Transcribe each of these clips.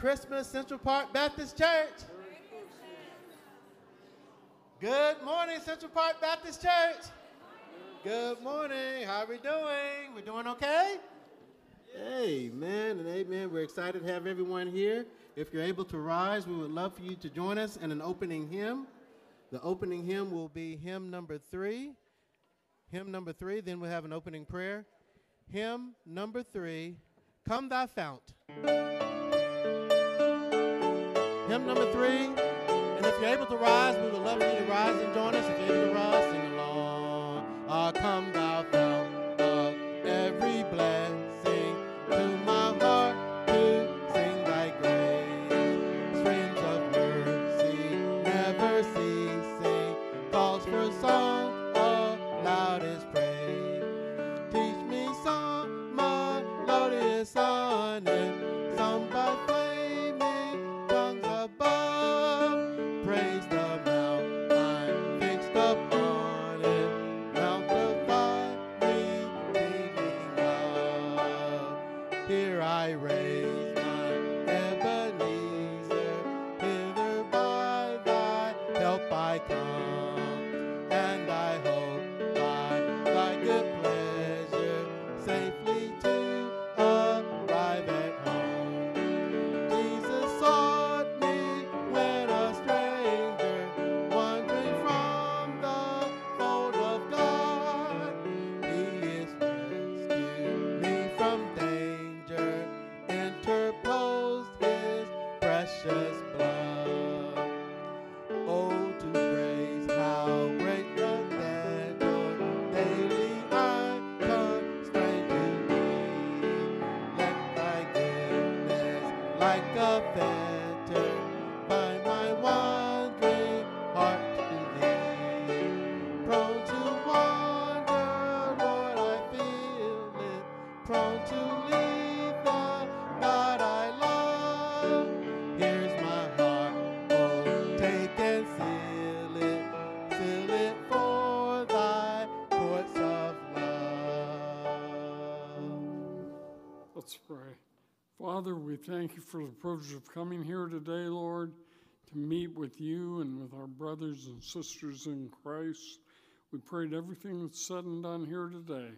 Christmas, Central Park Baptist Church. Good morning, Central Park Baptist Church. Good morning. How are we doing? We're doing okay? Amen and amen. We're excited to have everyone here. If you're able to rise, we would love for you to join us in an opening hymn. The opening hymn will be hymn number three. Hymn number three, then we'll have an opening prayer. Hymn number three, Come Thy Fount. Hymn number three, and if you're able to rise, we would love for you to rise and join us. If you're able to rise, sing along. Ah, come thou fount of every blessing Father, we thank you for the privilege of coming here today, Lord, to meet with you and with our brothers and sisters in Christ. We pray that everything that's said and done here today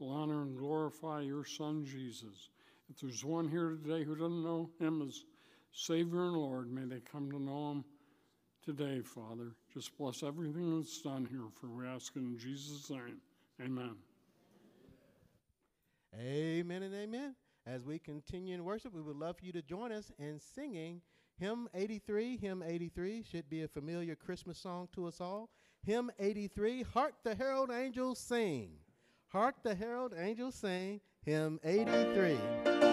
will honor and glorify your Son, Jesus. If there's one here today who doesn't know him as Savior and Lord, may they come to know him today, Father. Just bless everything that's done here, for we ask in Jesus' name. Amen. Amen and amen. As we continue in worship, we would love for you to join us in singing hymn 83. Hymn 83 should be a familiar Christmas song to us all. Hymn 83, Hark the Herald Angels Sing. Hark the Herald Angels Sing, hymn 83.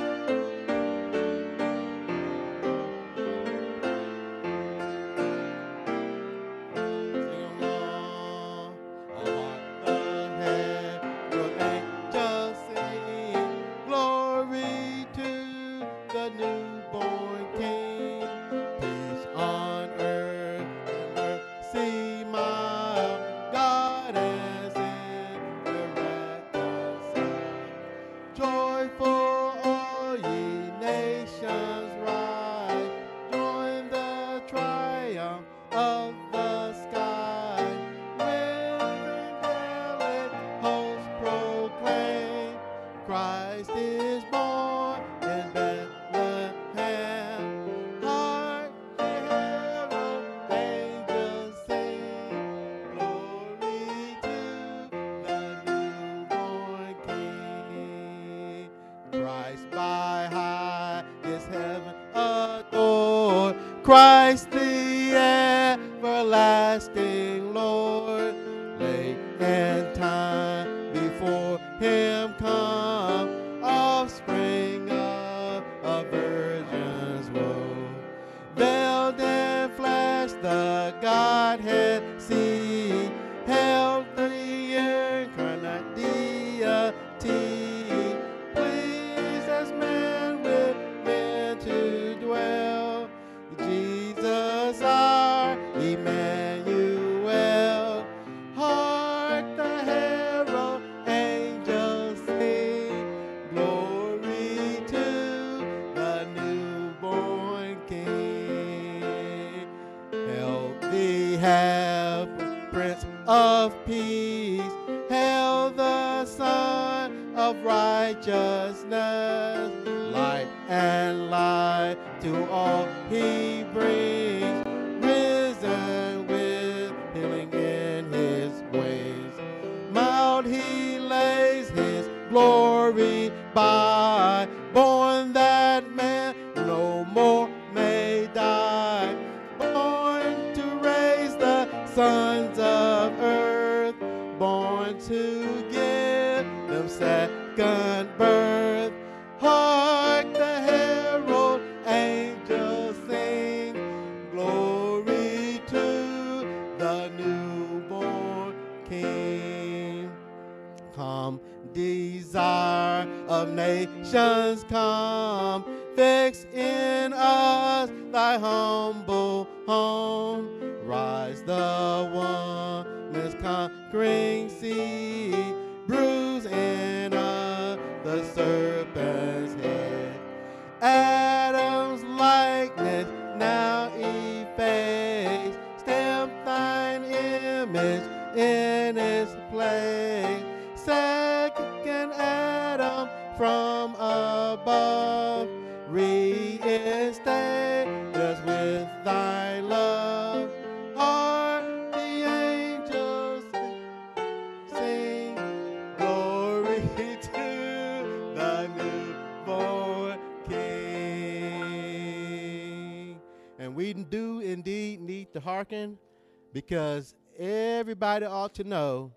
Everybody ought to know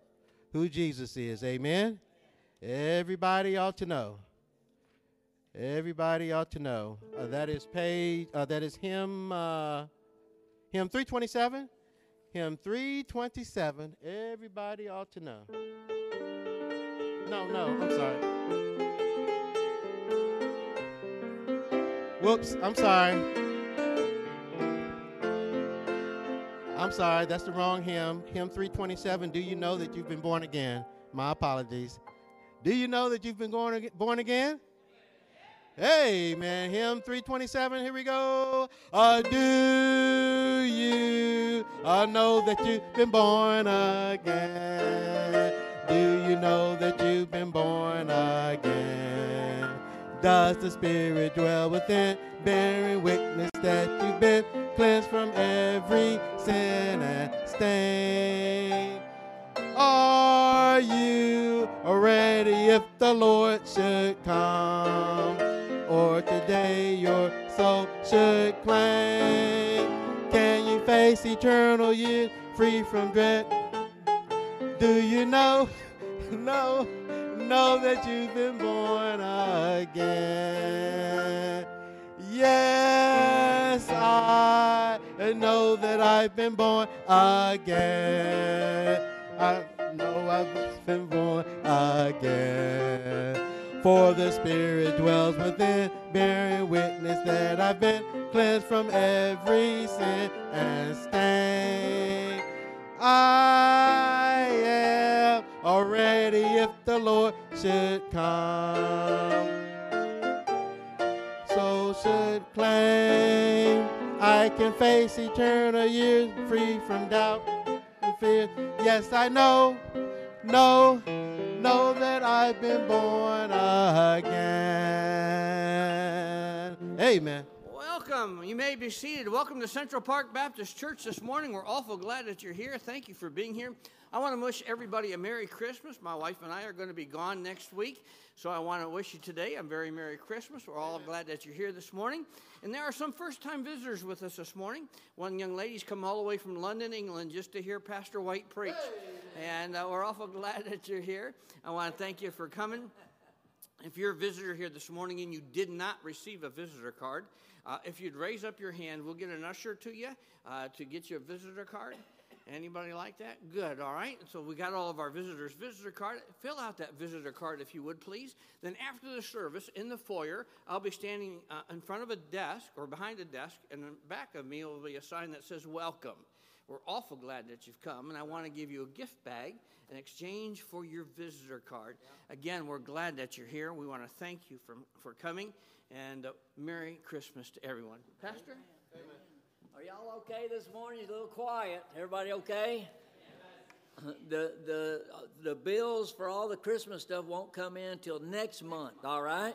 who Jesus is. Amen. Everybody ought to know. Everybody ought to know. Uh, that is page. Uh, that is hymn. Uh, hymn 327. Hymn 327. Everybody ought to know. No, no. I'm sorry. Whoops. I'm sorry. I'm sorry. That's the wrong hymn. Hymn 327. Do you know that you've been born again? My apologies. Do you know that you've been born, again? Hey, man, hymn 327, here we go. Uh, do you uh, know that you've been born again? Do you know that you've been born again? Does the Spirit dwell within, bearing witness that you've been cleansed from every sin and stain? Are you ready if the Lord should come? Or today your soul should claim? Can you face eternal years free from dread? Do you know, know, know that you've been born again? Yes, I know that I've been born again. I know I've been born again. For the Spirit dwells within, bearing witness that I've been cleansed from every sin and stain. I am already if the Lord should come. Should claim I can face eternal years free from doubt and fear. Yes, I know, know, know that I've been born again. Amen. Welcome. You may be seated. Welcome to Central Park Baptist Church this morning. We're awful glad that you're here. Thank you for being here. I want to wish everybody a Merry Christmas. My wife and I are going to be gone next week, so I want to wish you today a very Merry Christmas. We're all glad that you're here this morning. And there are some first time visitors with us this morning. One young lady's come all the way from London, England, just to hear Pastor White preach. And uh, we're awful glad that you're here. I want to thank you for coming. If you're a visitor here this morning and you did not receive a visitor card, uh, if you'd raise up your hand, we'll get an usher to you uh, to get you a visitor card. Anybody like that? Good, all right. So we got all of our visitors' visitor card. Fill out that visitor card if you would, please. Then after the service, in the foyer, I'll be standing uh, in front of a desk or behind a desk, and in back of me will be a sign that says "Welcome." We're awful glad that you've come, and I want to give you a gift bag in exchange for your visitor card. Again, we're glad that you're here. We want to thank you for, for coming, and uh, Merry Christmas to everyone. Pastor? Are y'all okay this morning? You're a little quiet. Everybody okay? the the the bills for all the Christmas stuff won't come in until next month. All right.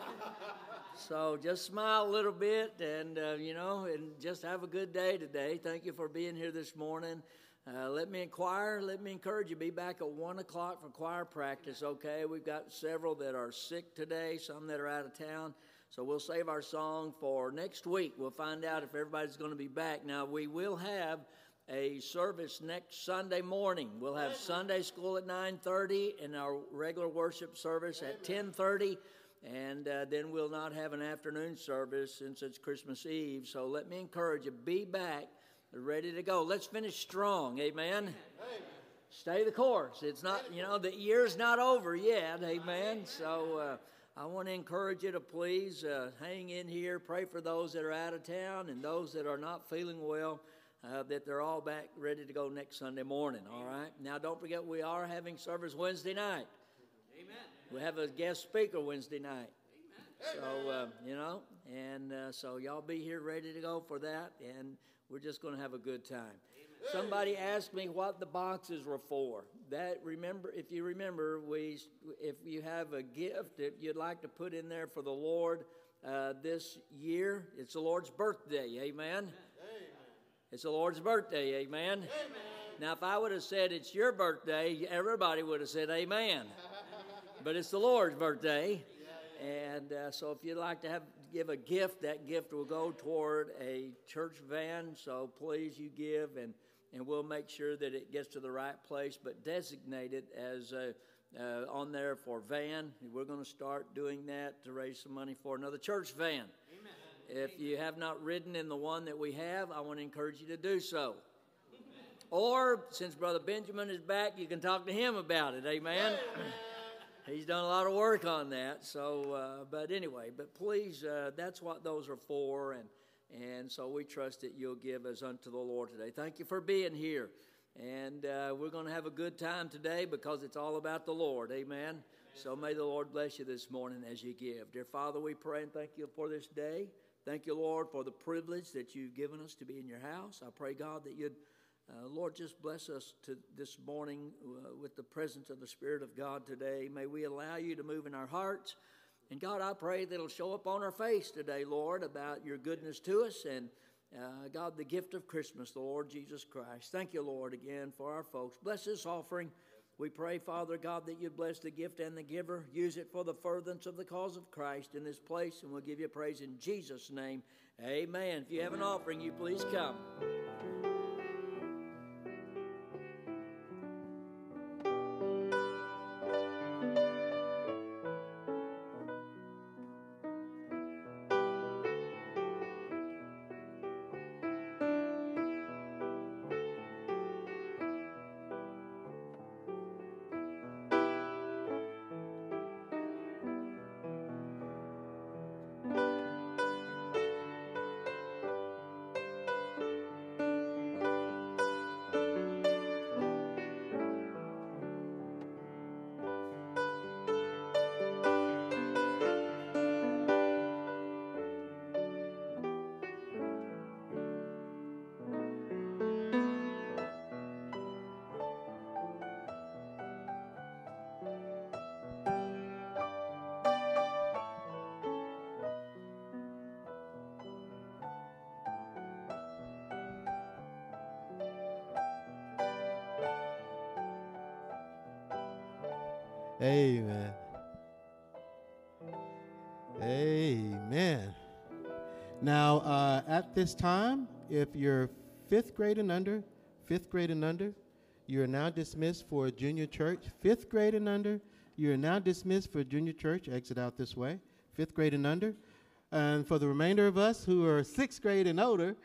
So just smile a little bit, and uh, you know, and just have a good day today. Thank you for being here this morning. Uh, let me inquire. Let me encourage you. Be back at one o'clock for choir practice. Okay, we've got several that are sick today, some that are out of town. So we'll save our song for next week. We'll find out if everybody's going to be back. Now we will have a service next Sunday morning. We'll have Sunday school at 9:30 and our regular worship service at 10:30 and uh, then we'll not have an afternoon service since it's Christmas Eve. So let me encourage you, be back, ready to go. Let's finish strong, amen. amen. Stay the course. It's not, you know, the year's not over yet, amen. So uh, I want to encourage you to please uh, hang in here, pray for those that are out of town and those that are not feeling well. Uh, that they're all back ready to go next Sunday morning, all right? Now, don't forget, we are having service Wednesday night. Amen. We have a guest speaker Wednesday night. So, uh, you know, and uh, so y'all be here ready to go for that, and we're just going to have a good time. Somebody asked me what the boxes were for. That remember, if you remember, we if you have a gift that you'd like to put in there for the Lord uh, this year, it's the Lord's birthday. Amen. Amen. It's the Lord's birthday. Amen. amen. Now, if I would have said it's your birthday, everybody would have said amen but it's the Lord's birthday. And uh, so, if you'd like to have give a gift, that gift will go toward a church van. So please, you give, and and we'll make sure that it gets to the right place. But designate it as a, uh, on there for van. We're going to start doing that to raise some money for another church van. Amen. If you have not ridden in the one that we have, I want to encourage you to do so. Or since Brother Benjamin is back, you can talk to him about it. Amen. Amen he's done a lot of work on that. So, uh, but anyway, but please, uh, that's what those are for, and and so we trust that you'll give us unto the Lord today. Thank you for being here, and uh, we're going to have a good time today because it's all about the Lord. Amen. Amen. So may the Lord bless you this morning as you give, dear Father. We pray and thank you for this day. Thank you, Lord, for the privilege that you've given us to be in your house. I pray, God, that you'd uh, Lord, just bless us to this morning uh, with the presence of the Spirit of God today. May we allow you to move in our hearts. And God, I pray that it'll show up on our face today, Lord, about your goodness to us and uh, God, the gift of Christmas, the Lord Jesus Christ. Thank you, Lord, again for our folks. Bless this offering. We pray, Father God, that you bless the gift and the giver. Use it for the furtherance of the cause of Christ in this place, and we'll give you praise in Jesus' name. Amen. If you have an offering, you please come. Amen. Amen. Now, uh, at this time, if you're fifth grade and under, fifth grade and under, you are now dismissed for junior church. Fifth grade and under, you are now dismissed for junior church. Exit out this way. Fifth grade and under. And for the remainder of us who are sixth grade and older,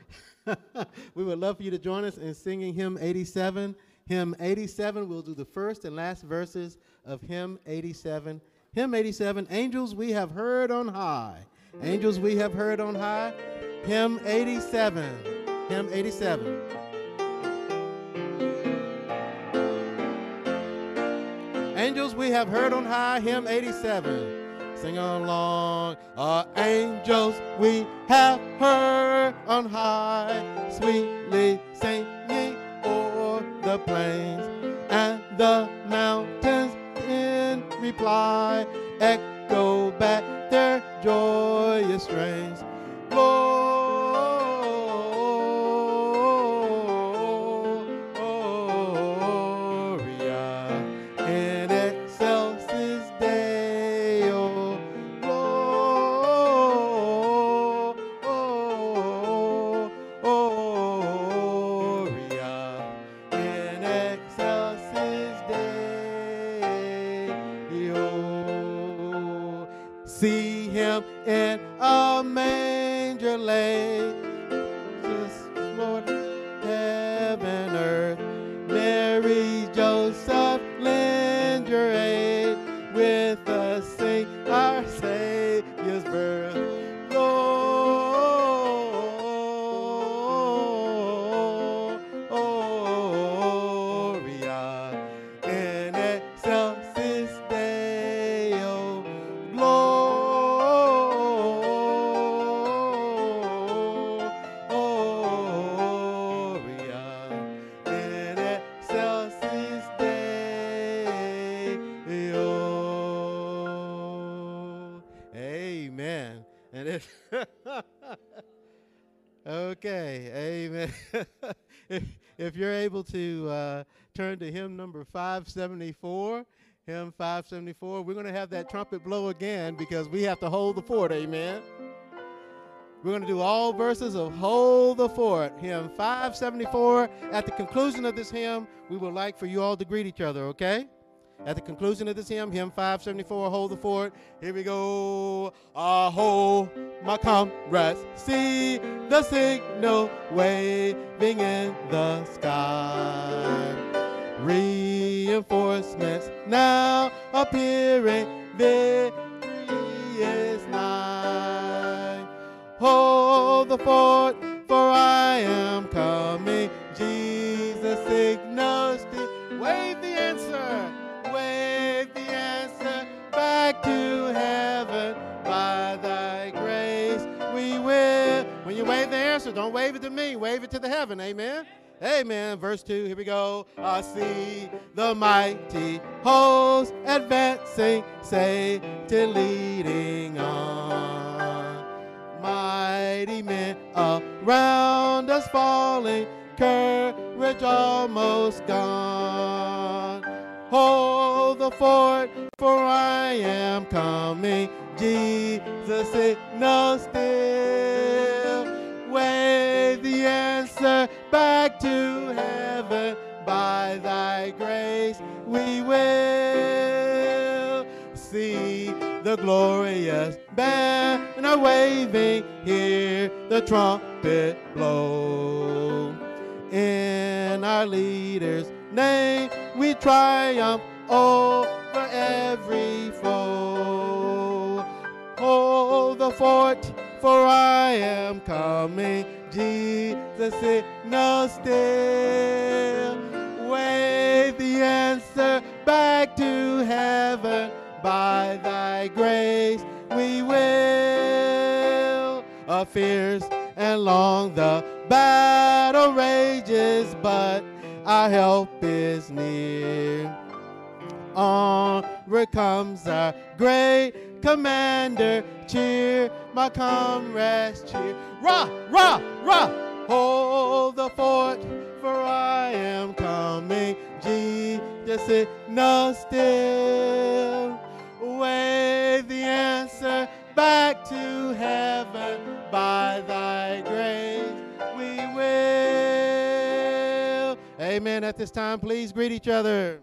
we would love for you to join us in singing hymn 87. Hymn 87, we'll do the first and last verses of hymn 87. Hymn 87, Angels We Have Heard on High. Angels We Have Heard on High. Hymn 87. Hymn 87. Angels we have heard on high, hymn 87. Sing along. Our angels we have heard on high, sweetly o'er the plains and The mountains in reply. Echo back their joyous able to uh, turn to hymn number 574, hymn 574, we're going to have that trumpet blow again because we have to hold the fort. Amen. We're going to do all verses of Hold the Fort, hymn 574. At the conclusion of this hymn, we would like for you all to greet each other, okay? At the conclusion of this hymn, hymn 574, Hold the Fort, here we go. Aho, my comrades, see the signal waving in the sky. Reinforcements now appearing, victory is nigh. Hold the fort, for I am coming. Don't wave it to me, wave it to the heaven. Amen. Amen. Verse 2, here we go. I see the mighty host advancing, Satan leading on mighty men around us falling, courage almost gone. Hold the fort, for I am coming. Jesus signal still. Wave the answer back to heaven. By thy grace we will see the glorious banner waving, hear the trumpet blow. In our leader's name we triumph over every foe. Hold the fort, for I am coming. Jesus signal still. Wave the answer back to heaven. By thy grace we will. A fierce and long the battle rages, but our help is near. Onward comes our great commander. Cheer, my comrades, cheer. Rah, rah, rah! Hold the fort, for I am coming. Jesus signal still. Wave the answer back to heaven. By thy grace we will. Amen. At this time, please greet each other.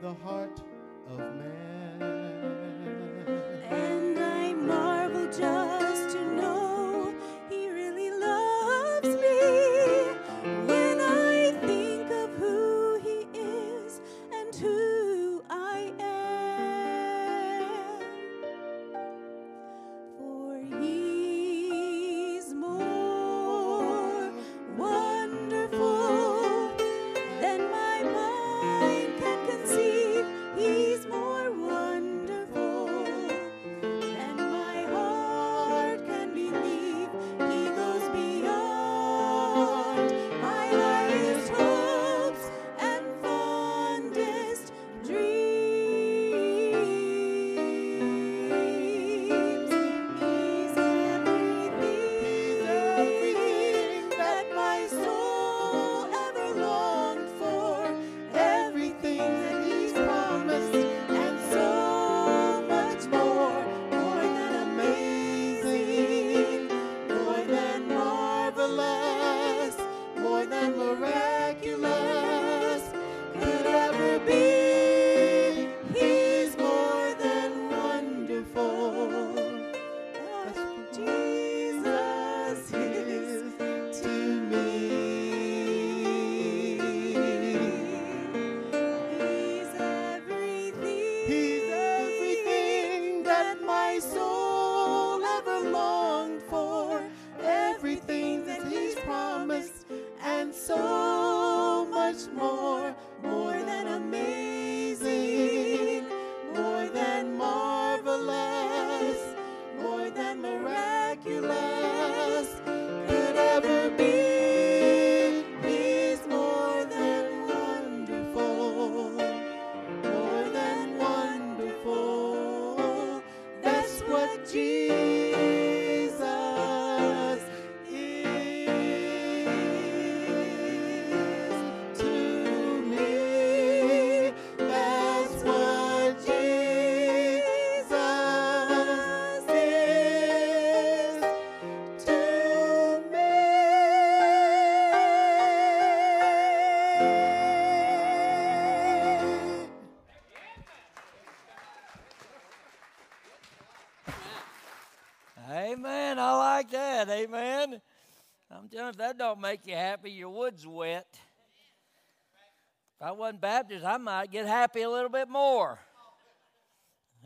The heart of man. Don't make you happy, your wood's wet. If I wasn't Baptist, I might get happy a little bit more.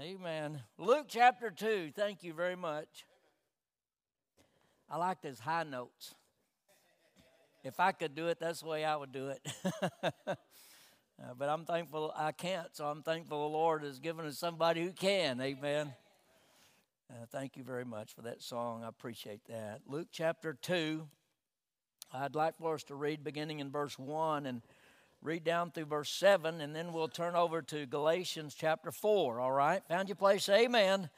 Amen. Luke chapter 2. Thank you very much. I like those high notes. If I could do it, that's the way I would do it. uh, but I'm thankful I can't, so I'm thankful the Lord has given us somebody who can. Amen. Uh, thank you very much for that song. I appreciate that. Luke chapter 2. I'd like for us to read beginning in verse 1 and read down through verse 7, and then we'll turn over to Galatians chapter 4. All right? Found your place? Amen.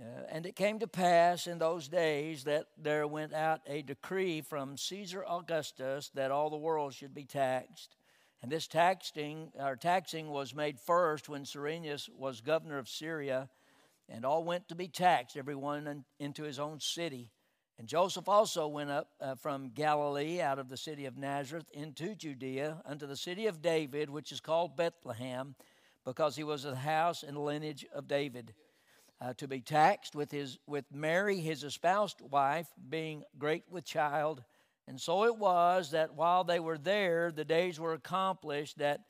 Uh, and it came to pass in those days that there went out a decree from Caesar Augustus that all the world should be taxed. And this taxing, or taxing was made first when Cyrenius was governor of Syria, and all went to be taxed, everyone into his own city. And Joseph also went up uh, from Galilee out of the city of Nazareth into Judea unto the city of David, which is called Bethlehem, because he was of the house and lineage of David uh, to be taxed with, his, with Mary, his espoused wife, being great with child. And so it was that while they were there, the days were accomplished that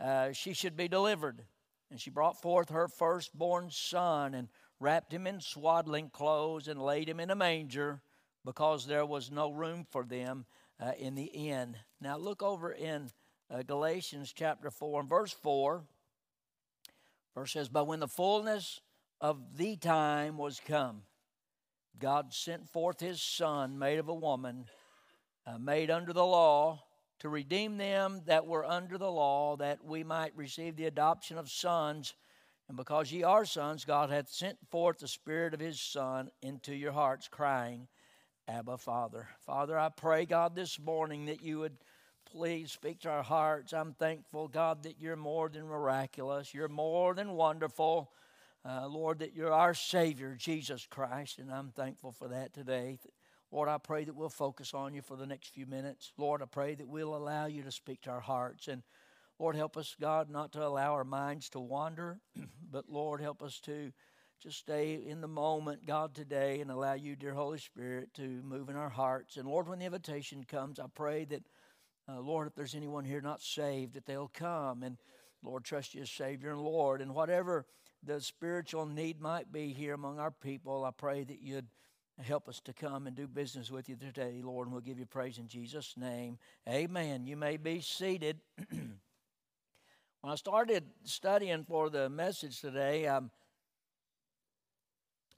uh, she should be delivered. And she brought forth her firstborn son and wrapped him in swaddling clothes and laid him in a manger because there was no room for them uh, in the inn. Now look over in uh, Galatians chapter 4 and verse 4. Verse says, But when the fullness of the time was come. God sent forth his Son, made of a woman, uh, made under the law, to redeem them that were under the law, that we might receive the adoption of sons. And because ye are sons, God hath sent forth the Spirit of his Son into your hearts, crying, Abba, Father. Father, I pray, God, this morning that you would please speak to our hearts. I'm thankful, God, that you're more than miraculous, you're more than wonderful. Uh, Lord, that you're our Savior, Jesus Christ, and I'm thankful for that today. Lord, I pray that we'll focus on you for the next few minutes. Lord, I pray that we'll allow you to speak to our hearts. And Lord, help us, God, not to allow our minds to wander, but Lord, help us to just stay in the moment, God, today and allow you, dear Holy Spirit, to move in our hearts. And Lord, when the invitation comes, I pray that, uh, Lord, if there's anyone here not saved, that they'll come and, Lord, trust you as Savior and Lord. And whatever the spiritual need might be here among our people, I pray that you'd help us to come and do business with you today, Lord, and we'll give you praise in Jesus' name. Amen. You may be seated. when I started studying for the message today, um,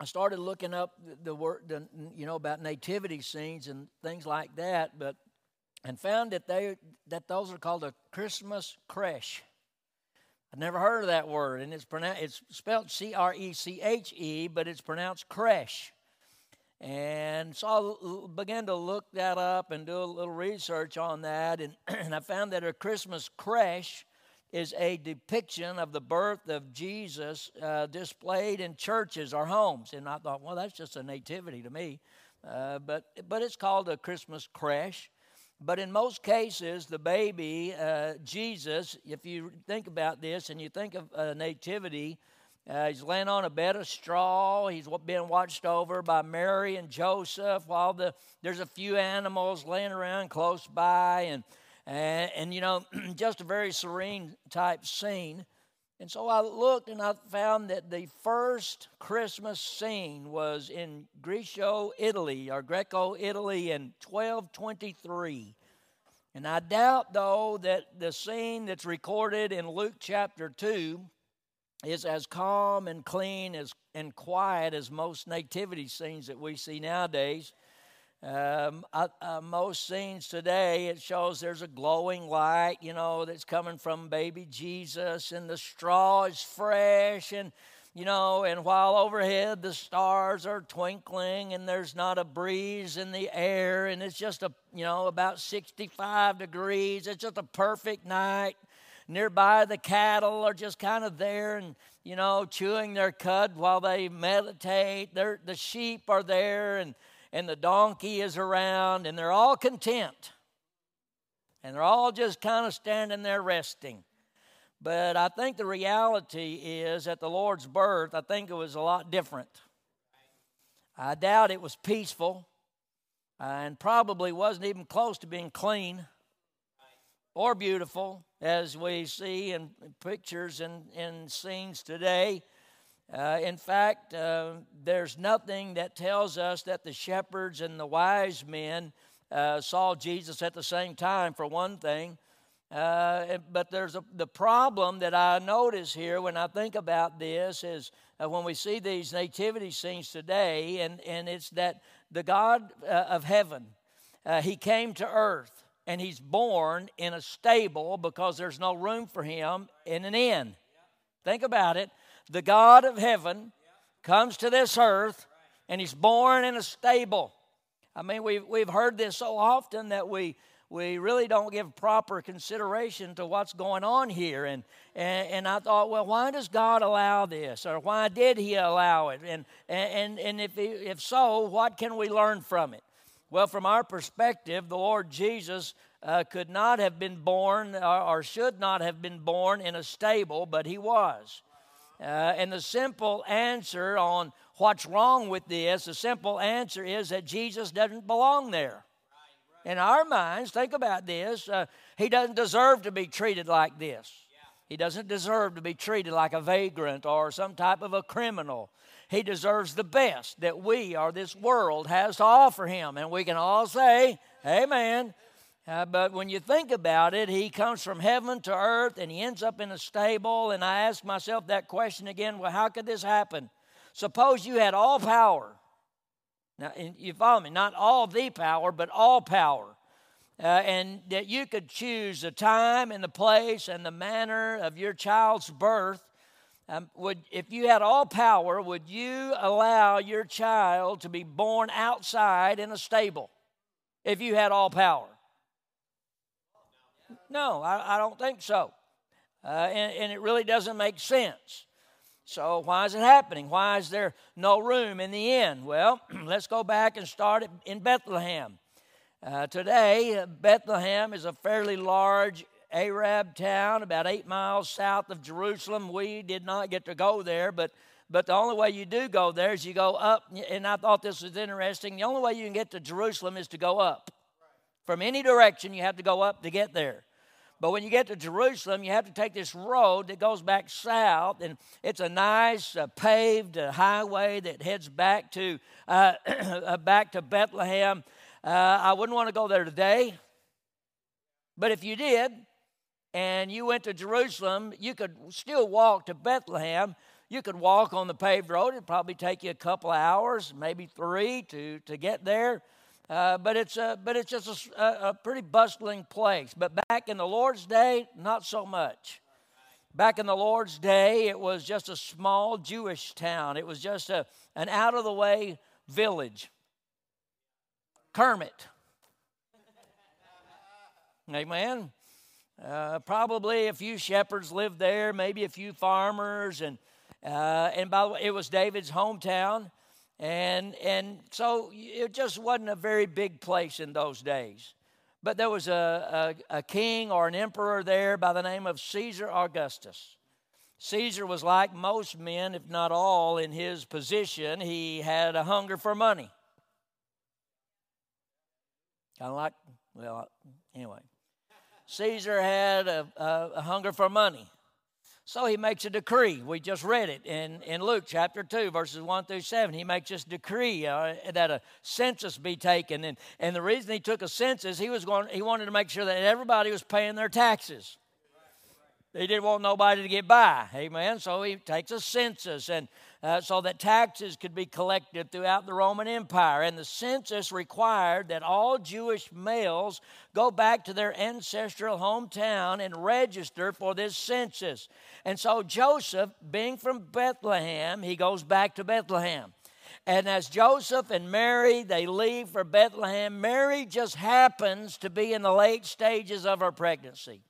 I started looking up the, the word, the, you know, about nativity scenes and things like that, but and found that they that those are called a Christmas creche. I've never heard of that word, and it's pronounced it's spelled C R E C H E, but it's pronounced creche. And so I began to look that up and do a little research on that, and, and I found that a Christmas creche is a depiction of the birth of Jesus uh, displayed in churches or homes. And I thought, well, that's just a nativity to me. Uh, but, but it's called a Christmas creche. But in most cases, the baby, uh, Jesus, if you think about this and you think of a nativity, uh, he's laying on a bed of straw. He's being watched over by Mary and Joseph while the, there's a few animals laying around close by. And, and, and you know, just a very serene type scene. And so I looked and I found that the first Christmas scene was in Greco, Italy, or Greco, Italy in 1223. And I doubt, though, that the scene that's recorded in Luke chapter 2 is as calm and clean as, and quiet as most nativity scenes that we see nowadays. Um, uh, uh, most scenes today, it shows there's a glowing light, you know, that's coming from baby Jesus, and the straw is fresh, and you know, and while overhead the stars are twinkling, and there's not a breeze in the air, and it's just a, you know, about 65 degrees. It's just a perfect night. Nearby, the cattle are just kind of there and, you know, chewing their cud while they meditate. They're, the sheep are there, and and the donkey is around, and they're all content. And they're all just kind of standing there resting. But I think the reality is at the Lord's birth, I think it was a lot different. I doubt it was peaceful uh, and probably wasn't even close to being clean or beautiful as we see in pictures and in scenes today. Uh, in fact, uh, there's nothing that tells us that the shepherds and the wise men uh, saw Jesus at the same time, for one thing. Uh, but there's a, the problem that I notice here when I think about this is uh, when we see these nativity scenes today, and, and it's that the God uh, of heaven, He came to earth and He's born in a stable because there's no room for Him in an inn. Think about it the God of heaven comes to this earth and he's born in a stable. I mean, we've, we've heard this so often that we, we really don't give proper consideration to what's going on here. And, and, and I thought, well, why does God allow this? Or why did he allow it? And, and, and if, if so, what can we learn from it? Well, from our perspective, the Lord Jesus uh, could not have been born or, or should not have been born in a stable, but he was. Uh, and the simple answer on what's wrong with this, the simple answer is that Jesus doesn't belong there. In our minds, think about this. Uh, he doesn't deserve to be treated like this. He doesn't deserve to be treated like a vagrant or some type of a criminal. He deserves the best that we or this world has to offer him. And we can all say, Amen. Uh, but when you think about it, he comes from heaven to earth and he ends up in a stable. And I ask myself that question again well, how could this happen? Suppose you had all power. Now, you follow me? Not all the power, but all power. Uh, and that you could choose the time and the place and the manner of your child's birth. Um, would, if you had all power, would you allow your child to be born outside in a stable? If you had all power. No, I, I don't think so. Uh, and, and it really doesn't make sense. So, why is it happening? Why is there no room in the inn? Well, let's go back and start in Bethlehem. Uh, today, Bethlehem is a fairly large Arab town, about eight miles south of Jerusalem. We did not get to go there, but but the only way you do go there is you go up. And I thought this was interesting. The only way you can get to Jerusalem is to go up. From any direction, you have to go up to get there. But when you get to Jerusalem, you have to take this road that goes back south, and it's a nice uh, paved uh, highway that heads back to uh, uh back to Bethlehem. Uh, I wouldn't want to go there today, but if you did, and you went to Jerusalem, you could still walk to Bethlehem. You could walk on the paved road. It'd probably take you a couple of hours, maybe three, to to get there. Uh, but it's a, but it's just a, a, pretty bustling place. But back in the Lord's day, not so much. Back in the Lord's day, it was just a small Jewish town. It was just a, an out of the way village. Kermit. Amen. Uh, probably a few shepherds lived there, maybe a few farmers, and uh, and by the way, it was David's hometown. And, and so it just wasn't a very big place in those days. But there was a, a, a king or an emperor there by the name of Caesar Augustus. Caesar was like most men, if not all, in his position. He had a hunger for money. Kind of like, well, anyway. Caesar had a, a, a hunger for money. So he makes a decree. We just read it in, in Luke chapter 2, verses 1 through 7. He makes this decree uh, that a census be taken. And, and the reason he took a census, he, was going, he wanted to make sure that everybody was paying their taxes. He didn't want nobody to get by. Amen. So he takes a census and uh, so that taxes could be collected throughout the Roman Empire. And the census required that all Jewish males go back to their ancestral hometown and register for this census. And so Joseph, being from Bethlehem, he goes back to Bethlehem. And as Joseph and Mary they leave for Bethlehem, Mary just happens to be in the late stages of her pregnancy.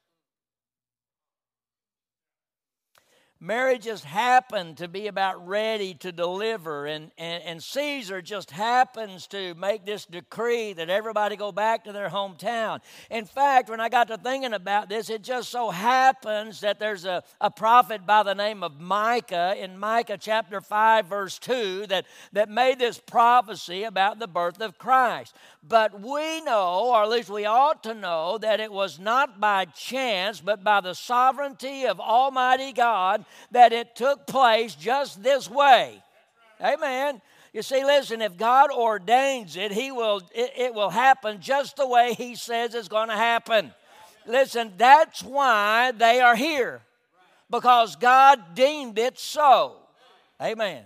Mary just happened to be about ready to deliver, and, and, and Caesar just happens to make this decree that everybody go back to their hometown. In fact, when I got to thinking about this, it just so happens that there's a, a prophet by the name of Micah in Micah chapter 5, verse 2, that, that made this prophecy about the birth of Christ. But we know, or at least we ought to know, that it was not by chance, but by the sovereignty of Almighty God that it took place just this way. Amen. You see, listen, if God ordains it, He will it, it will happen just the way He says it's going to happen. Listen, that's why they are here. Because God deemed it so. Amen.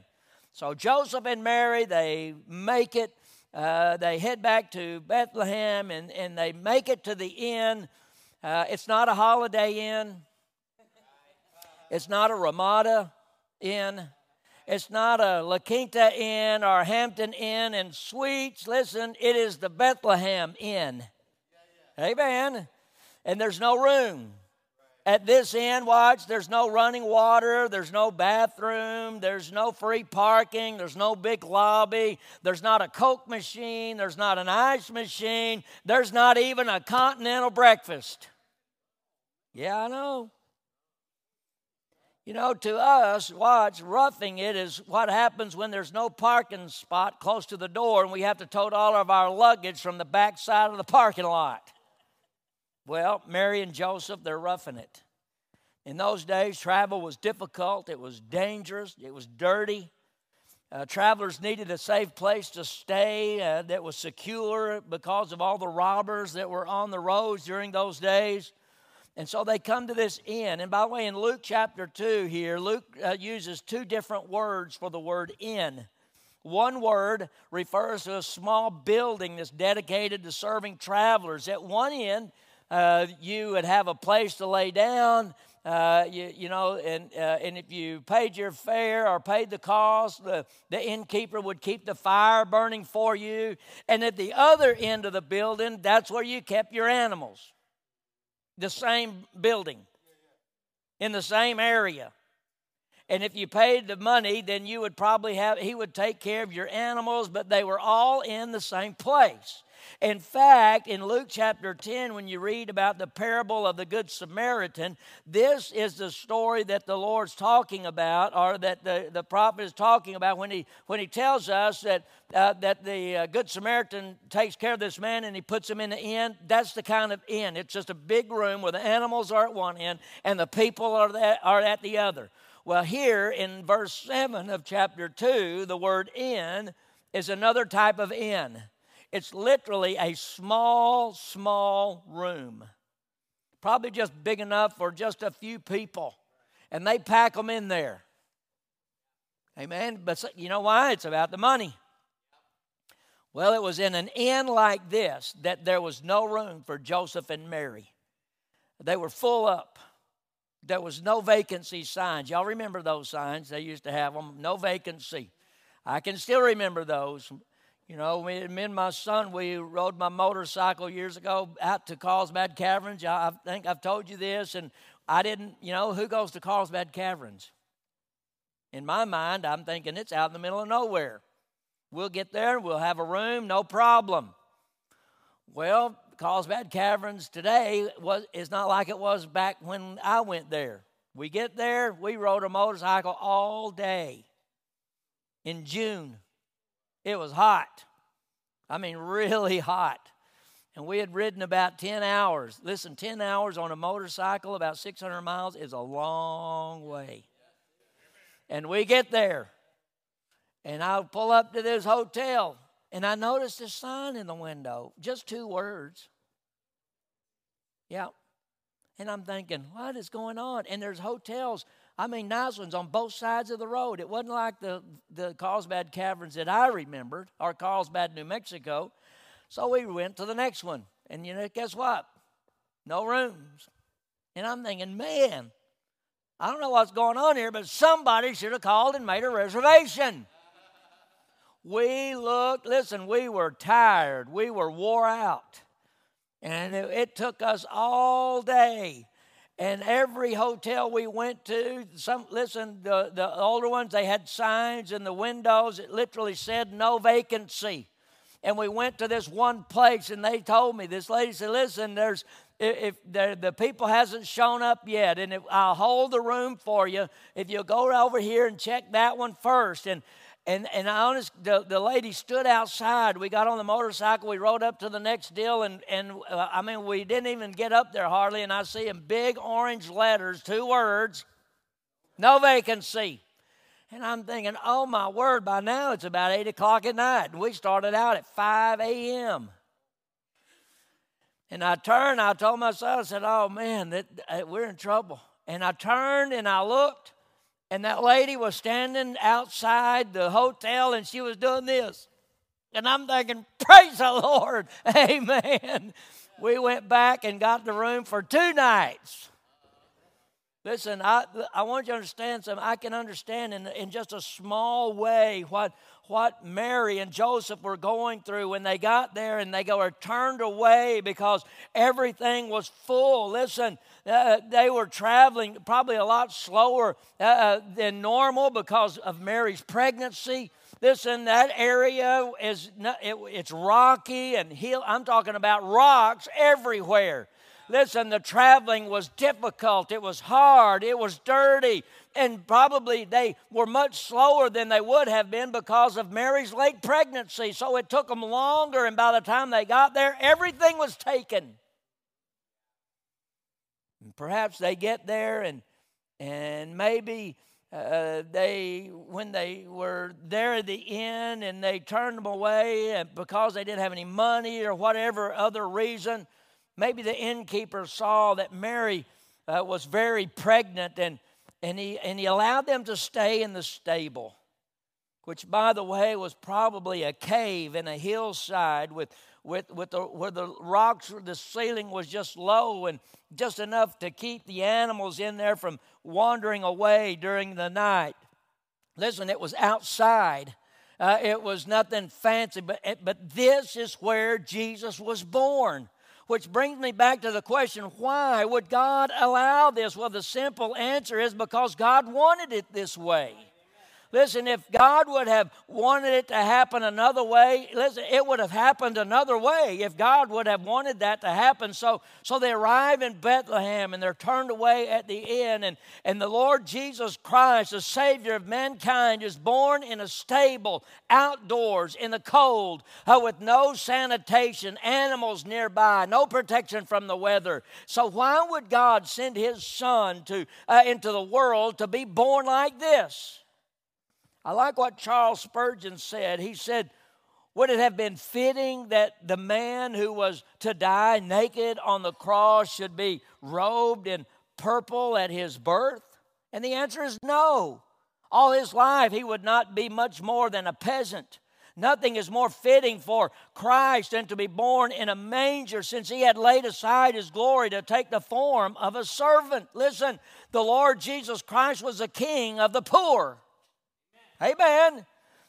So Joseph and Mary, they make it. Uh, they head back to Bethlehem and, and they make it to the inn. Uh, it's not a holiday inn. It's not a Ramada Inn. It's not a La Quinta Inn or Hampton Inn and Suites. Listen, it is the Bethlehem Inn. Amen. And there's no room. At this inn, watch, there's no running water, there's no bathroom, there's no free parking, there's no big lobby, there's not a Coke machine, there's not an ice machine, there's not even a continental breakfast. Yeah, I know. You know, to us, watch, roughing it is what happens when there's no parking spot close to the door and we have to tote all of our luggage from the back side of the parking lot. Well, Mary and Joseph, they're roughing it. In those days, travel was difficult, it was dangerous, it was dirty. Uh, travelers needed a safe place to stay uh, that was secure because of all the robbers that were on the roads during those days. And so they come to this inn. And by the way, in Luke chapter 2 here, Luke uh, uses two different words for the word inn. One word refers to a small building that's dedicated to serving travelers. At one end, uh, you would have a place to lay down. Uh, you, you, know, and, uh, and if you paid your fare or paid the cost, the, the innkeeper would keep the fire burning for you. And at the other end of the building, that's where you kept your animals the same building, in the same area. And if you paid the money, then you would probably have, he would take care of your animals, but they were all in the same place. In fact, in Luke chapter 10, when you read about the parable of the Good Samaritan, this is the story that the Lord's talking about, or that the, the prophet is talking about when he, when he tells us that, uh, that the uh, Good Samaritan takes care of this man and he puts him in the inn. That's the kind of inn. It's just a big room where the animals are at one end and the people are, that, are at the other. Well, here in verse 7 of chapter 2, the word inn is another type of inn. It's literally a small, small room, probably just big enough for just a few people. And they pack them in there. Amen. But you know why? It's about the money. Well, it was in an inn like this that there was no room for Joseph and Mary. They were full up. There was no vacancy signs. Y'all remember those signs? They used to have them. No vacancy. I can still remember those. You know, me, and my son, we rode my motorcycle years ago out to Carlsbad Caverns. I, I think I've told you this, and I didn't, you know, who goes to Carlsbad Caverns? In my mind, I'm thinking it's out in the middle of nowhere. We'll get there, we'll have a room, no problem. Well, Carlsbad Caverns today was, is not like it was back when I went there. We get there, we rode a motorcycle all day in June it was hot. I mean, really hot. And we had ridden about 10 hours. Listen, 10 hours on a motorcycle, about 600 miles, is a long way. And we get there. And I pull up to this hotel. And I noticed a sign in the window, just two words. Yeah. And I'm thinking, what is going on? And there's hotels I mean, nice ones on both sides of the road. It wasn't like the, the Carlsbad Caverns that I remembered, or Carlsbad, New Mexico. So we went to the next one. And you know, guess what? No rooms. And I'm thinking, man, I don't know what's going on here, but somebody should have called and made a reservation. We looked, listen, we were tired. We were wore out. And it, it took us all day and every hotel we went to, some listen, the, the older ones, they had signs in the windows. It literally said no vacancy. And we went to this one place, and they told me, this lady said, listen, there's if the, the people hasn't shown up yet, and if, I'll hold the room for you if you'll go over here and check that one first. And and and I honest, the, the lady stood outside. We got on the motorcycle. We rode up to the next deal, and and uh, I mean we didn't even get up there hardly. And I see in big orange letters, two words, no vacancy. And I'm thinking, oh my word! By now it's about eight o'clock at night, and we started out at five a.m. And I turned, I told myself, I said, oh man, that, uh, we're in trouble. And I turned and I looked, and that lady was standing outside the hotel and she was doing this. And I'm thinking, praise the Lord, amen. We went back and got the room for two nights. Listen, I, I want you to understand something. I can understand in, in just a small way what, what Mary and Joseph were going through when they got there and they were turned away because everything was full. Listen, uh, they were traveling probably a lot slower uh, uh, than normal because of Mary's pregnancy. Listen, that area is it, it's rocky and hill. I'm talking about rocks everywhere. Listen, the traveling was difficult. It was hard. It was dirty. And probably they were much slower than they would have been because of Mary's late pregnancy. So it took them longer. And by the time they got there, everything was taken. And perhaps they get there and, and maybe uh, they when they were there at the inn and they turned them away because they didn't have any money or whatever other reason Maybe the innkeeper saw that Mary uh, was very pregnant and, and, he, and he allowed them to stay in the stable, which, by the way, was probably a cave in a hillside with, with, with the, where the rocks, the ceiling was just low and just enough to keep the animals in there from wandering away during the night. Listen, it was outside. Uh, it was nothing fancy, but, but this is where Jesus was born. Which brings me back to the question why would God allow this? Well, the simple answer is because God wanted it this way. Listen, if God would have wanted it to happen another way, listen, it would have happened another way if God would have wanted that to happen. So, so they arrive in Bethlehem and they're turned away at the inn, and, and the Lord Jesus Christ, the Savior of mankind, is born in a stable, outdoors, in the cold, uh, with no sanitation, animals nearby, no protection from the weather. So, why would God send His Son to, uh, into the world to be born like this? I like what Charles Spurgeon said. He said, Would it have been fitting that the man who was to die naked on the cross should be robed in purple at his birth? And the answer is no. All his life, he would not be much more than a peasant. Nothing is more fitting for Christ than to be born in a manger since he had laid aside his glory to take the form of a servant. Listen, the Lord Jesus Christ was a king of the poor. Amen.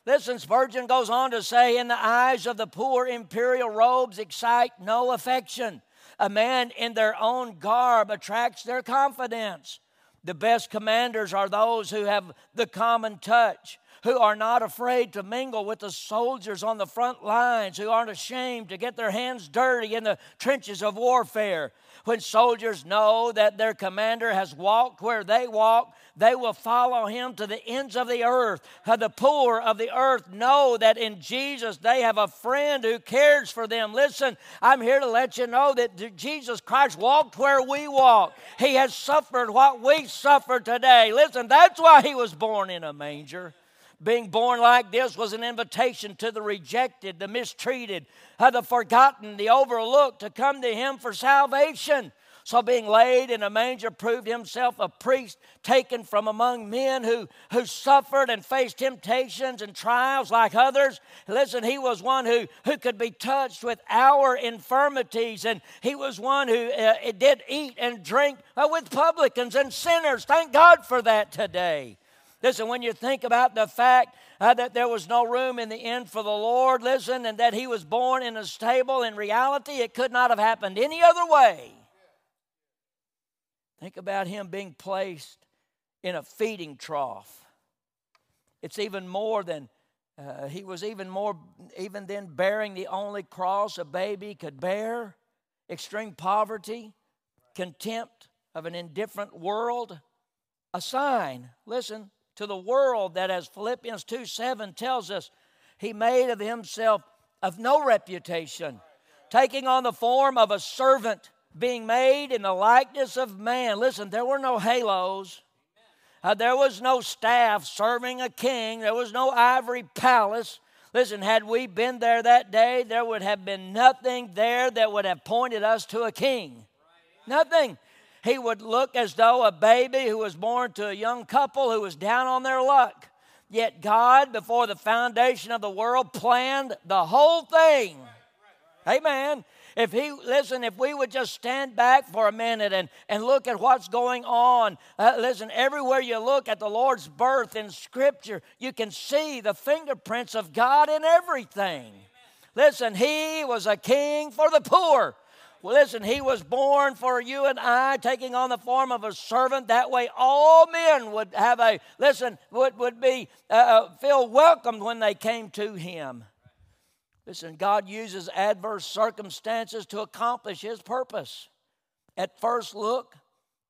Listen, Spurgeon goes on to say, In the eyes of the poor, imperial robes excite no affection. A man in their own garb attracts their confidence. The best commanders are those who have the common touch, who are not afraid to mingle with the soldiers on the front lines, who aren't ashamed to get their hands dirty in the trenches of warfare. When soldiers know that their commander has walked where they walk, they will follow him to the ends of the earth. Uh, the poor of the earth know that in Jesus they have a friend who cares for them. Listen, I'm here to let you know that Jesus Christ walked where we walk. He has suffered what we suffer today. Listen, that's why he was born in a manger. Being born like this was an invitation to the rejected, the mistreated, the forgotten, the overlooked to come to him for salvation. So, being laid in a manger proved himself a priest taken from among men who, who suffered and faced temptations and trials like others. Listen, he was one who, who could be touched with our infirmities, and he was one who uh, did eat and drink uh, with publicans and sinners. Thank God for that today. Listen, when you think about the fact uh, that there was no room in the inn for the Lord, listen, and that he was born in a stable, in reality, it could not have happened any other way. Think about him being placed in a feeding trough. It's even more than, uh, he was even more, even then bearing the only cross a baby could bear extreme poverty, contempt of an indifferent world, a sign, listen, to the world that, as Philippians 2 7 tells us, he made of himself of no reputation, taking on the form of a servant, being made in the likeness of man. Listen, there were no halos. Uh, there was no staff serving a king. There was no ivory palace. Listen, had we been there that day, there would have been nothing there that would have pointed us to a king. Nothing. He would look as though a baby who was born to a young couple who was down on their luck. Yet God, before the foundation of the world, planned the whole thing. Amen. If he, listen, if we would just stand back for a minute and, and look at what's going on, uh, listen, everywhere you look at the Lord's birth in Scripture, you can see the fingerprints of God in everything. Listen, he was a king for the poor. Well, listen, he was born for you and I, taking on the form of a servant. That way, all men would have a, listen, would, would be, uh, uh feel welcomed when they came to him. Listen, God uses adverse circumstances to accomplish his purpose. At first look,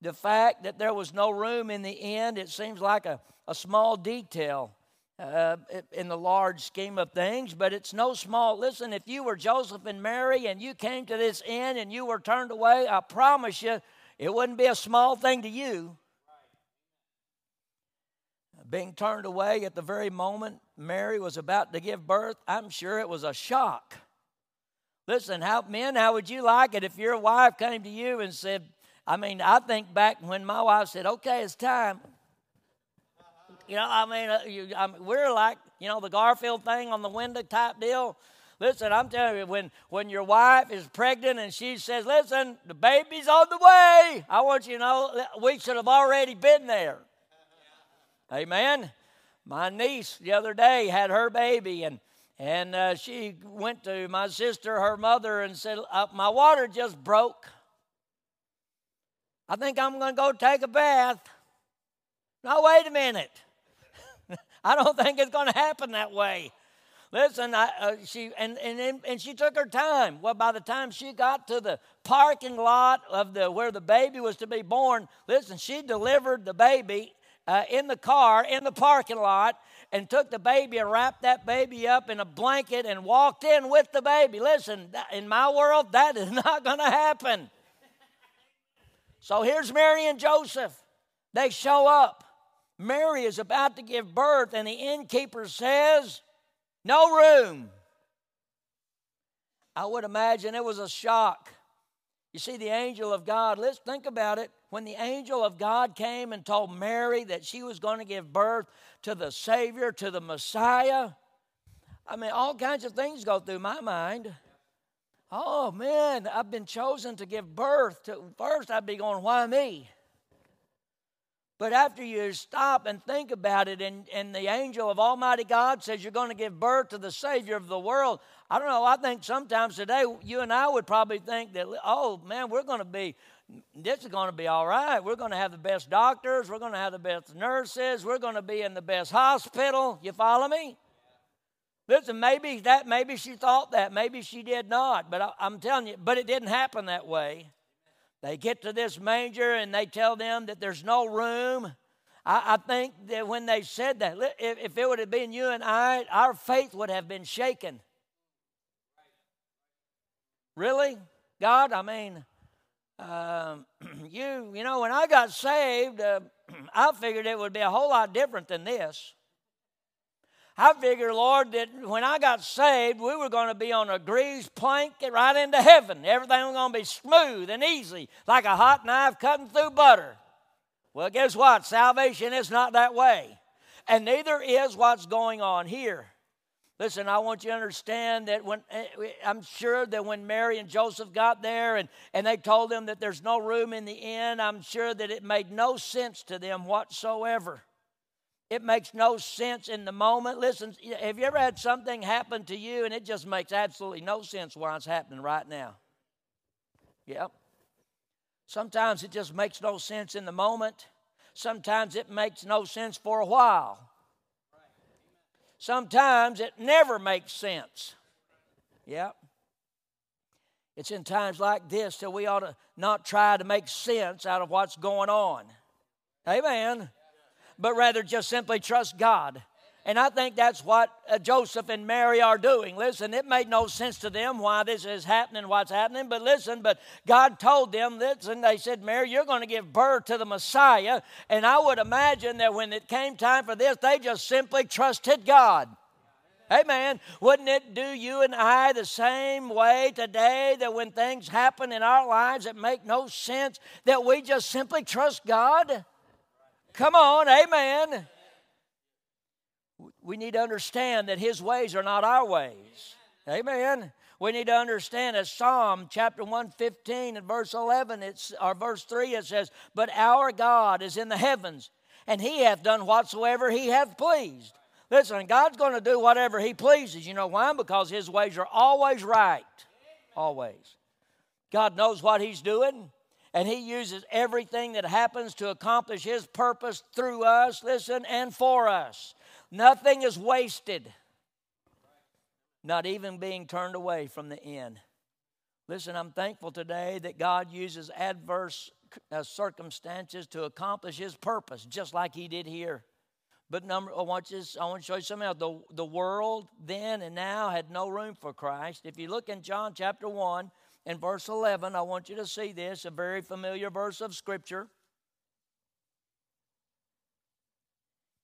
the fact that there was no room in the end, it seems like a, a small detail uh, in the large scheme of things, but it's no small. Listen, if you were Joseph and Mary and you came to this inn and you were turned away, I promise you, it wouldn't be a small thing to you. Being turned away at the very moment Mary was about to give birth, I'm sure it was a shock. Listen, how men, how would you like it if your wife came to you and said, I mean, I think back when my wife said, "Okay, it's time." You know, I mean, uh, you, I mean, we're like, you know, the Garfield thing on the window type deal. Listen, I'm telling you, when, when your wife is pregnant and she says, Listen, the baby's on the way, I want you to know we should have already been there. Amen. My niece the other day had her baby, and, and uh, she went to my sister, her mother, and said, uh, My water just broke. I think I'm going to go take a bath. Now, wait a minute. I don't think it's going to happen that way. Listen, I, uh, she and, and and she took her time. Well, by the time she got to the parking lot of the where the baby was to be born, listen, she delivered the baby uh, in the car in the parking lot and took the baby and wrapped that baby up in a blanket and walked in with the baby. Listen, in my world, that is not going to happen. So here's Mary and Joseph. They show up. Mary is about to give birth, and the innkeeper says, No room. I would imagine it was a shock. You see, the angel of God, let's think about it. When the angel of God came and told Mary that she was going to give birth to the Savior, to the Messiah, I mean, all kinds of things go through my mind. Oh man, I've been chosen to give birth to. First, I'd be going, why me? But after you stop and think about it, and, and the angel of Almighty God says you're going to give birth to the Savior of the world, I don't know. I think sometimes today you and I would probably think that, oh man, we're going to be, this is going to be all right. We're going to have the best doctors. We're going to have the best nurses. We're going to be in the best hospital. You follow me? Listen, maybe that, maybe she thought that, maybe she did not, but I, I'm telling you, but it didn't happen that way. They get to this manger and they tell them that there's no room. I, I think that when they said that, if, if it would have been you and I, our faith would have been shaken. Really? God, I mean, uh, you, you know, when I got saved, uh, I figured it would be a whole lot different than this. I figured, Lord, that when I got saved, we were going to be on a greased plank right into heaven. Everything was going to be smooth and easy, like a hot knife cutting through butter. Well, guess what? Salvation is not that way. And neither is what's going on here. Listen, I want you to understand that when eh, I'm sure that when Mary and Joseph got there and, and they told them that there's no room in the inn, I'm sure that it made no sense to them whatsoever. It makes no sense in the moment. Listen, have you ever had something happen to you and it just makes absolutely no sense why it's happening right now? Yep. Sometimes it just makes no sense in the moment. Sometimes it makes no sense for a while. Sometimes it never makes sense. Yep. It's in times like this that we ought to not try to make sense out of what's going on. Amen. But rather just simply trust God. And I think that's what uh, Joseph and Mary are doing. Listen, it made no sense to them why this is happening, what's happening, but listen, but God told them this, and they said, Mary, you're going to give birth to the Messiah. And I would imagine that when it came time for this, they just simply trusted God. Amen. Wouldn't it do you and I the same way today that when things happen in our lives that make no sense, that we just simply trust God? Come on, amen. We need to understand that His ways are not our ways. Amen. We need to understand as Psalm chapter 115 and verse 11, it's, or verse 3, it says, But our God is in the heavens, and He hath done whatsoever He hath pleased. Listen, God's going to do whatever He pleases. You know why? Because His ways are always right. Always. God knows what He's doing, and He uses everything that happens to accomplish His purpose through us, listen, and for us. Nothing is wasted, not even being turned away from the end. Listen, I'm thankful today that God uses adverse uh, circumstances to accomplish His purpose, just like He did here. But number, I want you, I want to show you something else. The, the world then and now had no room for Christ. If you look in John chapter 1 and verse 11, I want you to see this, a very familiar verse of Scripture.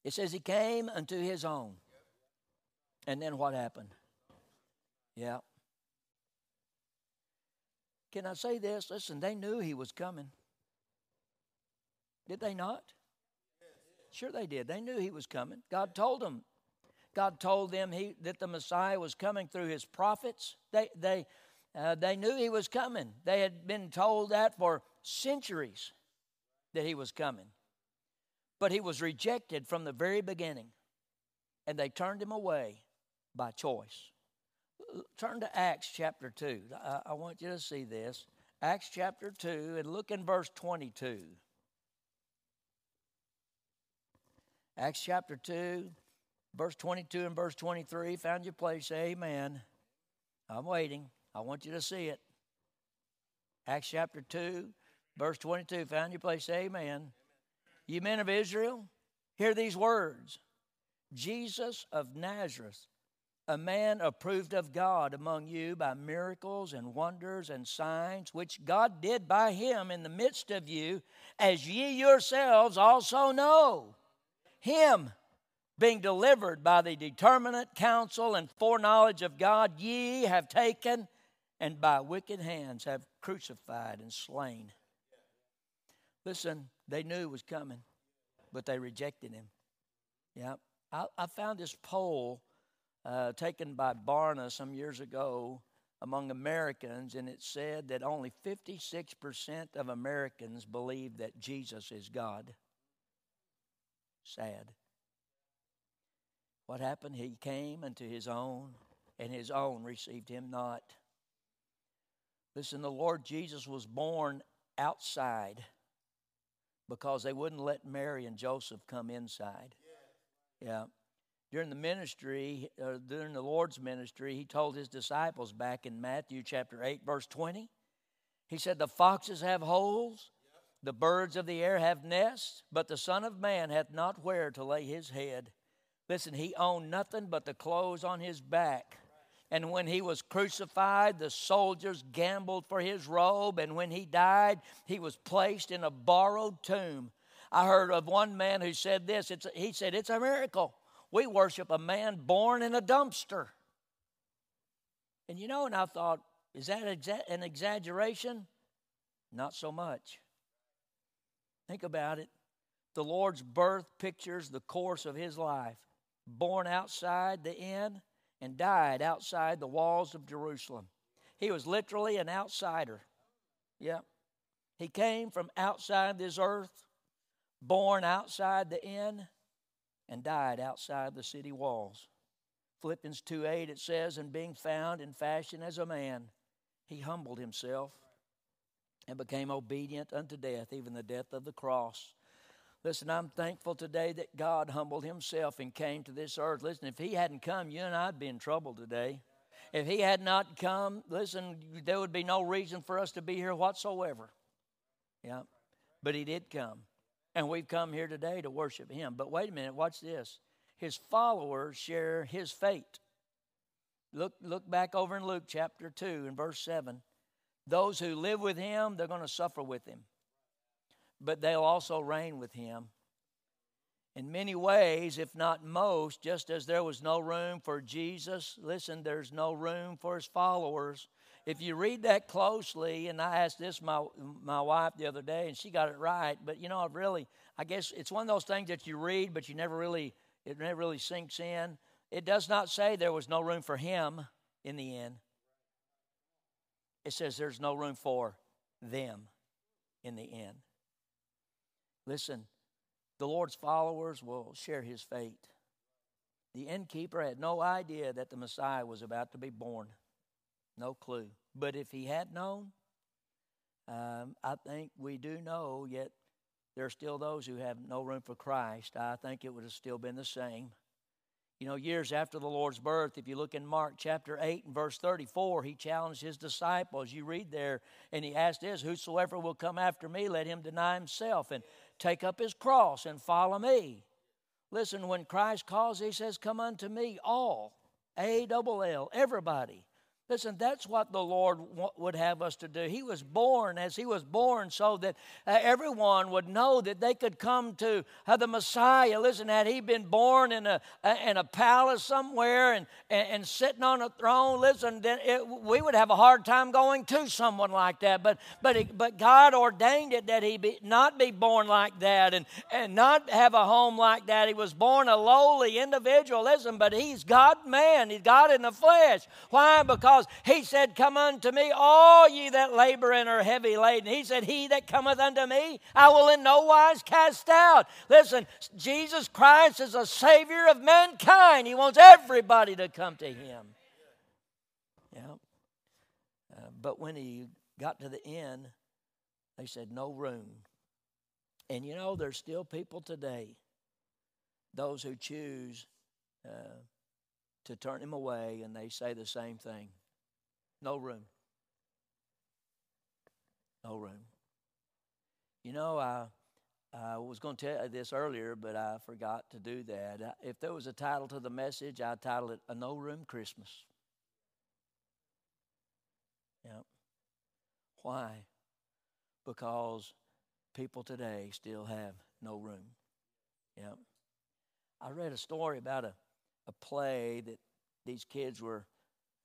It says, He came unto His own. And then what happened? Yeah. Can I say this? Listen, they knew He was coming. Did they not? Sure, they did. They knew he was coming. God told them. God told them he, that the Messiah was coming through his prophets. They, they, uh, they knew he was coming. They had been told that for centuries that he was coming. But he was rejected from the very beginning, and they turned him away by choice. Turn to Acts chapter 2. I, I want you to see this. Acts chapter 2, and look in verse 22. Acts chapter 2, verse 22 and verse 23. Found your place. Amen. I'm waiting. I want you to see it. Acts chapter 2, verse 22. Found your place. Amen. You men of Israel, hear these words Jesus of Nazareth, a man approved of God among you by miracles and wonders and signs, which God did by him in the midst of you, as ye yourselves also know him being delivered by the determinate counsel and foreknowledge of God, ye have taken and by wicked hands have crucified and slain. Listen, they knew it was coming, but they rejected him. Yeah, I, I found this poll uh, taken by Barna some years ago among Americans, and it said that only 56% of Americans believe that Jesus is God. Sad. What happened? He came unto his own, and his own received him not. Listen, the Lord Jesus was born outside because they wouldn't let Mary and Joseph come inside. Yeah. During the ministry, uh, during the Lord's ministry, he told his disciples back in Matthew chapter 8, verse 20, he said, The foxes have holes, the birds of the air have nests, but the Son of Man hath not where to lay his head. Listen, he owned nothing but the clothes on his back. And when he was crucified, the soldiers gambled for his robe. And when he died, he was placed in a borrowed tomb. I heard of one man who said this. He said, It's a miracle. We worship a man born in a dumpster. And you know, and I thought, is that an exaggeration? Not so much. Think about it. The Lord's birth pictures the course of his life. Born outside the inn and died outside the walls of Jerusalem. He was literally an outsider. Yeah. He came from outside this earth, born outside the inn, and died outside the city walls. Philippians 2 8, it says, And being found in fashion as a man, he humbled himself and became obedient unto death, even the death of the cross. Listen, I'm thankful today that God humbled himself and came to this earth. Listen, if he hadn't come, you and I'd be in trouble today. If he had not come, listen, there would be no reason for us to be here whatsoever. Yeah. But he did come. And we've come here today to worship him. But wait a minute, watch this. His followers share his fate. Look, look back over in Luke chapter 2 and verse 7. Those who live with him, they're going to suffer with him, but they'll also reign with him. In many ways, if not most, just as there was no room for Jesus, listen, there's no room for his followers. If you read that closely, and I asked this my my wife the other day, and she got it right. But you know, I've really, I guess it's one of those things that you read, but you never really, it never really sinks in. It does not say there was no room for him in the end it says there's no room for them in the end. Listen, the Lord's followers will share his fate. The innkeeper had no idea that the Messiah was about to be born. No clue. But if he had known, um, I think we do know, yet there are still those who have no room for Christ. I think it would have still been the same. You know, years after the Lord's birth, if you look in Mark chapter 8 and verse 34, he challenged his disciples. You read there, and he asked this Whosoever will come after me, let him deny himself and take up his cross and follow me. Listen, when Christ calls, he says, Come unto me, all, A double L, everybody. Listen, that's what the Lord would have us to do. He was born as He was born so that uh, everyone would know that they could come to uh, the Messiah. Listen, had He been born in a, in a palace somewhere and, and, and sitting on a throne, listen, then it, we would have a hard time going to someone like that. But, but, it, but God ordained it that He be, not be born like that and, and not have a home like that. He was born a lowly individual. Listen, but He's God man, He's God in the flesh. Why? Because because he said, Come unto me, all ye that labor and are heavy laden. He said, He that cometh unto me, I will in no wise cast out. Listen, Jesus Christ is a Savior of mankind. He wants everybody to come to Him. Yeah. Uh, but when he got to the end, they said, No room. And you know, there's still people today, those who choose uh, to turn him away, and they say the same thing. No room. No room. You know, I, I was going to tell you this earlier, but I forgot to do that. If there was a title to the message, I'd title it A No Room Christmas. Yeah. Why? Because people today still have no room. Yeah. I read a story about a, a play that these kids were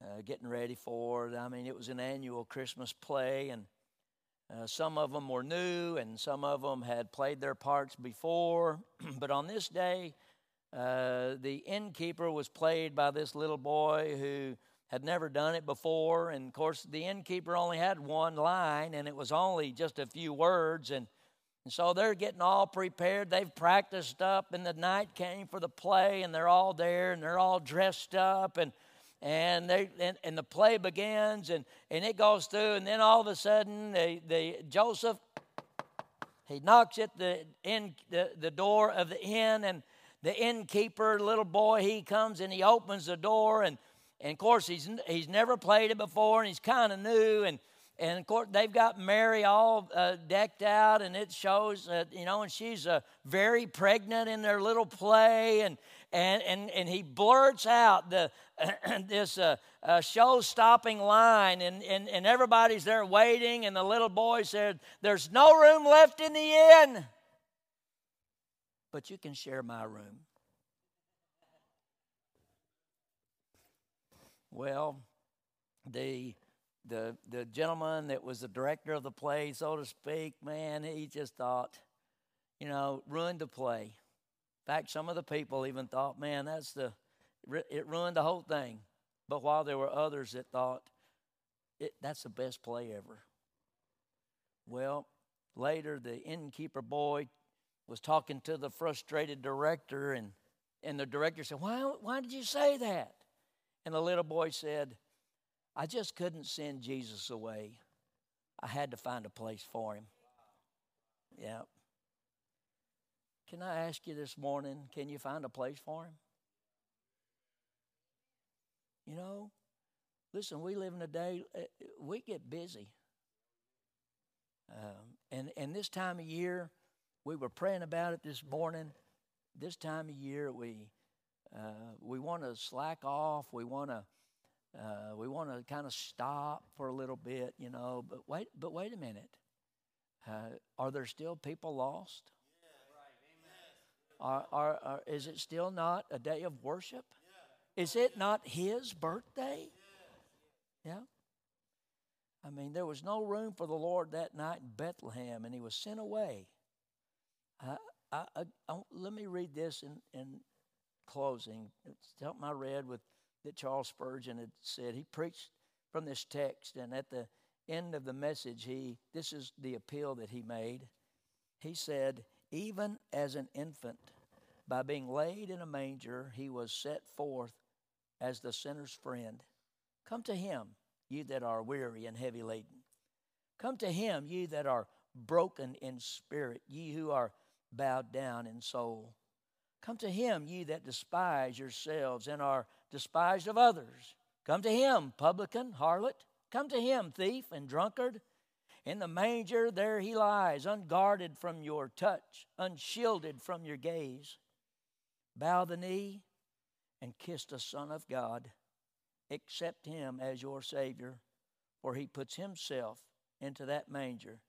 uh, getting ready for. I mean, it was an annual Christmas play, and uh, some of them were new, and some of them had played their parts before. but on this day, uh, the innkeeper was played by this little boy who had never done it before. And of course, the innkeeper only had one line, and it was only just a few words. And, and so they're getting all prepared. They've practiced up, and the night came for the play, and they're all there, and they're all dressed up. And and they and, and the play begins and, and it goes through and then all of a sudden the, the Joseph he knocks at the in the, the door of the inn and the innkeeper little boy he comes and he opens the door and and of course he's he's never played it before and he's kind of new and and of course they've got Mary all uh, decked out and it shows uh, you know and she's uh, very pregnant in their little play and and, and, and he blurts out the, this uh, uh, show stopping line, and, and, and everybody's there waiting, and the little boy said, There's no room left in the inn, but you can share my room. Well, the the the gentleman that was the director of the play, so to speak, man, he just thought, you know, ruined the play fact, some of the people even thought, man, that's the, it ruined the whole thing. But while there were others that thought, that's the best play ever. Well, later the innkeeper boy was talking to the frustrated director, and, and the director said, why, why did you say that? And the little boy said, I just couldn't send Jesus away. I had to find a place for him. Yeah. Can I ask you this morning, can you find a place for him? You know, listen, we live in a day, uh, we get busy. Um, and, and this time of year, we were praying about it this morning. This time of year, we, uh, we want to slack off. We want to uh, we want to kind of stop for a little bit, you know. But wait, but wait a minute. Uh, are there still people lost? Are, are, are, is it still not a day of worship? Is it not his birthday? Yeah. I mean, there was no room for the Lord that night in Bethlehem, and he was sent away. I, I, I, let me read this in, in closing. It's something I read with that Charles Spurgeon had said. He preached from this text, and at the end of the message, he this is the appeal that he made. He said, Even as an infant, by being laid in a manger, he was set forth as the sinner's friend. Come to him, you that are weary and heavy laden. Come to him, you that are broken in spirit, ye who are bowed down in soul. Come to him, ye that despise yourselves and are despised of others. Come to him, publican, harlot. Come to him, thief and drunkard. In the manger there he lies, unguarded from your touch, unshielded from your gaze. Bow the knee and kiss the Son of God. Accept him as your Savior, for he puts himself into that manger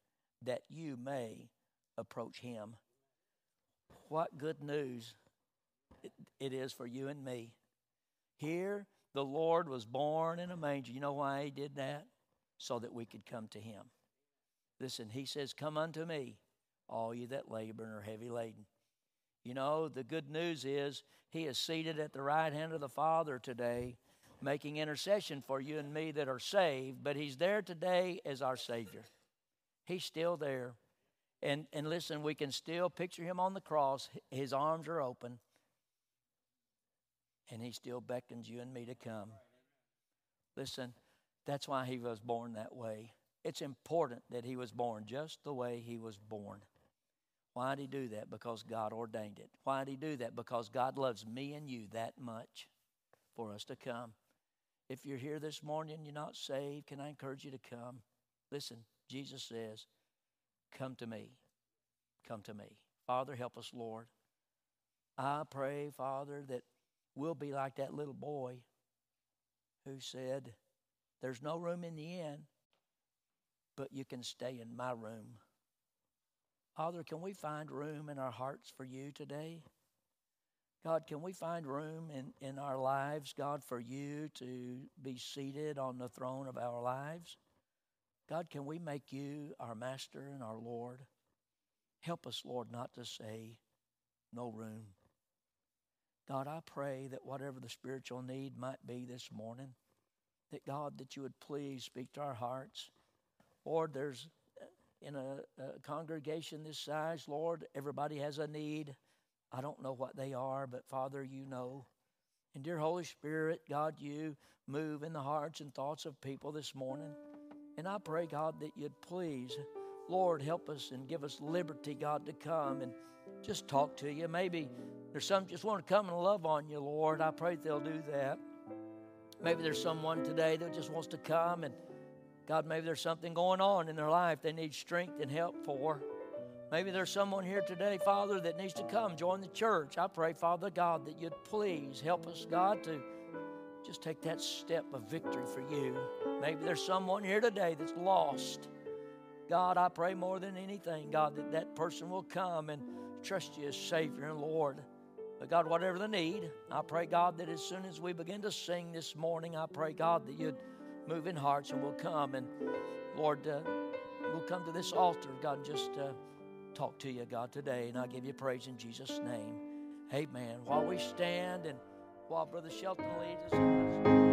that you may approach him. What good news it is for you and me. Here, the Lord was born in a manger. You know why he did that? So that we could come to him. Listen, he says, Come unto me, all you that labor and are heavy laden. You know, the good news is he is seated at the right hand of the Father today, making intercession for you and me that are saved, but he's there today as our Savior. He's still there. And, and listen, we can still picture him on the cross. His arms are open and He still beckons you and me to come. Listen, that's why He was born that way. It's important that He was born just the way He was born. Why did He do that? Because God ordained it. Why did He do that? Because God loves me and you that much for us to come. If you're here this morning and you're not saved, can I encourage you to come? Listen, Jesus says, Come to me. Come to me. Father, help us, Lord. I pray, Father, that we'll be like that little boy who said, There's no room in the inn, but you can stay in my room. Father, can we find room in our hearts for you today? God, can we find room in, in our lives, God, for you to be seated on the throne of our lives? God, can we make you our master and our Lord? Help us, Lord, not to say no room. God, I pray that whatever the spiritual need might be this morning, that God, that you would please speak to our hearts. Lord, there's uh, in a, a, congregation this size, Lord, everybody has a need. I don't know what they are, but Father, you know. And dear Holy Spirit, God, you move in the hearts and thoughts of people this morning. And I pray, God, that you'd please, Lord, help us and give us liberty, God, to come and just talk to you. Maybe there's some just want to come and love on you, Lord. I pray they'll do that. Maybe there's someone today that just wants to come and God, maybe there's something going on in their life they need strength and help for. Maybe there's someone here today, Father, that needs to come join the church. I pray, Father God, that you'd please help us, God, to just take that step of victory for you. Maybe there's someone here today that's lost. God, I pray more than anything, God, that that person will come and trust you as Savior and Lord. But God, whatever the need, I pray, God, that as soon as we begin to sing this morning, I pray, God, that you'd move in hearts and we'll come and, Lord, uh, we'll come to this altar, God, just uh, talk to you, God, today. And I give you praise in Jesus' name. Amen. While we stand and while Brother Shelton leads us.